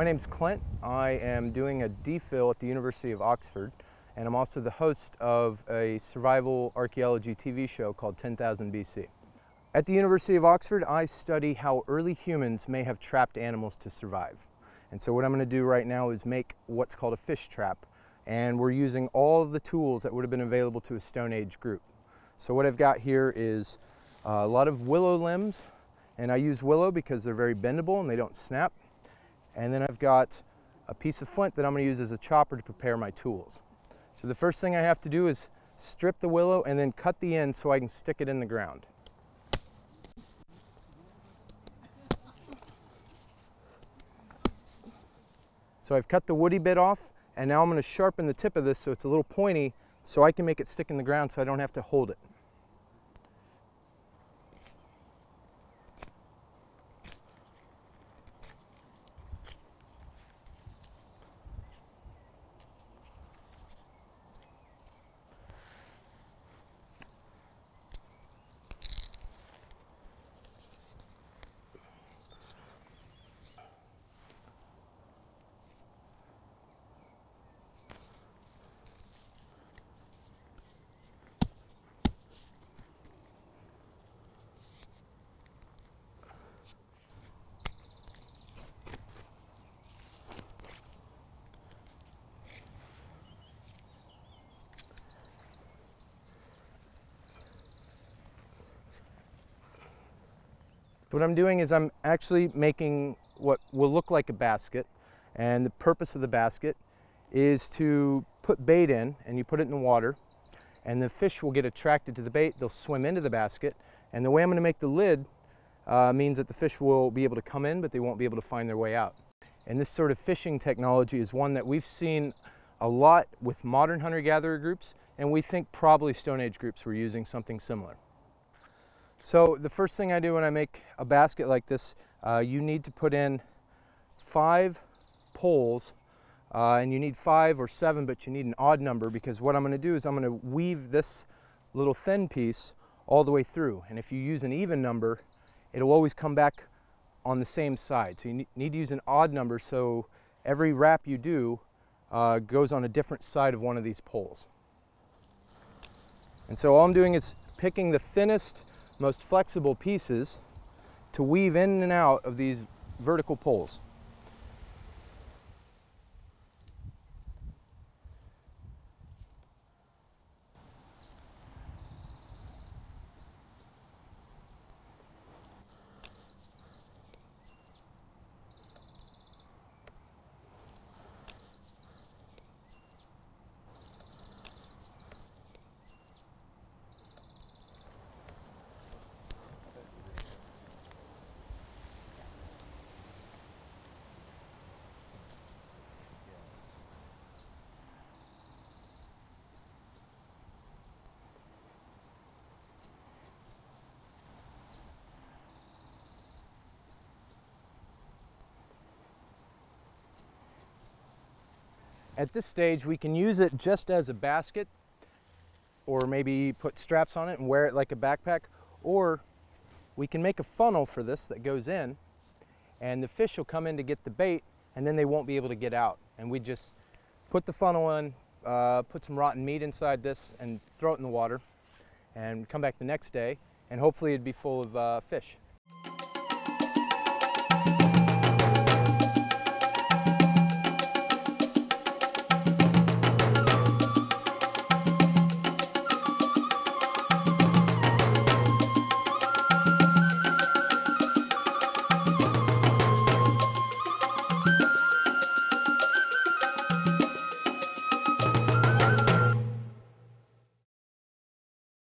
My name's Clint. I am doing a DPhil at the University of Oxford, and I'm also the host of a survival archaeology TV show called 10,000 BC. At the University of Oxford, I study how early humans may have trapped animals to survive. And so what I'm going to do right now is make what's called a fish trap, and we're using all the tools that would have been available to a Stone Age group. So what I've got here is uh, a lot of willow limbs, and I use willow because they're very bendable and they don't snap. And then I've got a piece of flint that I'm going to use as a chopper to prepare my tools. So the first thing I have to do is strip the willow and then cut the end so I can stick it in the ground. So I've cut the woody bit off and now I'm going to sharpen the tip of this so it's a little pointy so I can make it stick in the ground so I don't have to hold it. What I'm doing is I'm actually making what will look like a basket. And the purpose of the basket is to put bait in and you put it in the water and the fish will get attracted to the bait. They'll swim into the basket. And the way I'm going to make the lid uh, means that the fish will be able to come in, but they won't be able to find their way out. And this sort of fishing technology is one that we've seen a lot with modern hunter-gatherer groups, and we think probably Stone Age groups were using something similar. So the first thing I do when I make a basket like this, uh, you need to put in five poles uh, and you need five or seven, but you need an odd number because what I'm gonna do is I'm gonna weave this little thin piece all the way through. And if you use an even number, it'll always come back on the same side. So you need to use an odd number so every wrap you do uh, goes on a different side of one of these poles. And so all I'm doing is picking the thinnest most flexible pieces to weave in and out of these vertical poles. At this stage, we can use it just as a basket or maybe put straps on it and wear it like a backpack, or we can make a funnel for this that goes in and the fish will come in to get the bait and then they won't be able to get out. And we just put the funnel in, uh, put some rotten meat inside this and throw it in the water and come back the next day and hopefully it'd be full of uh, fish.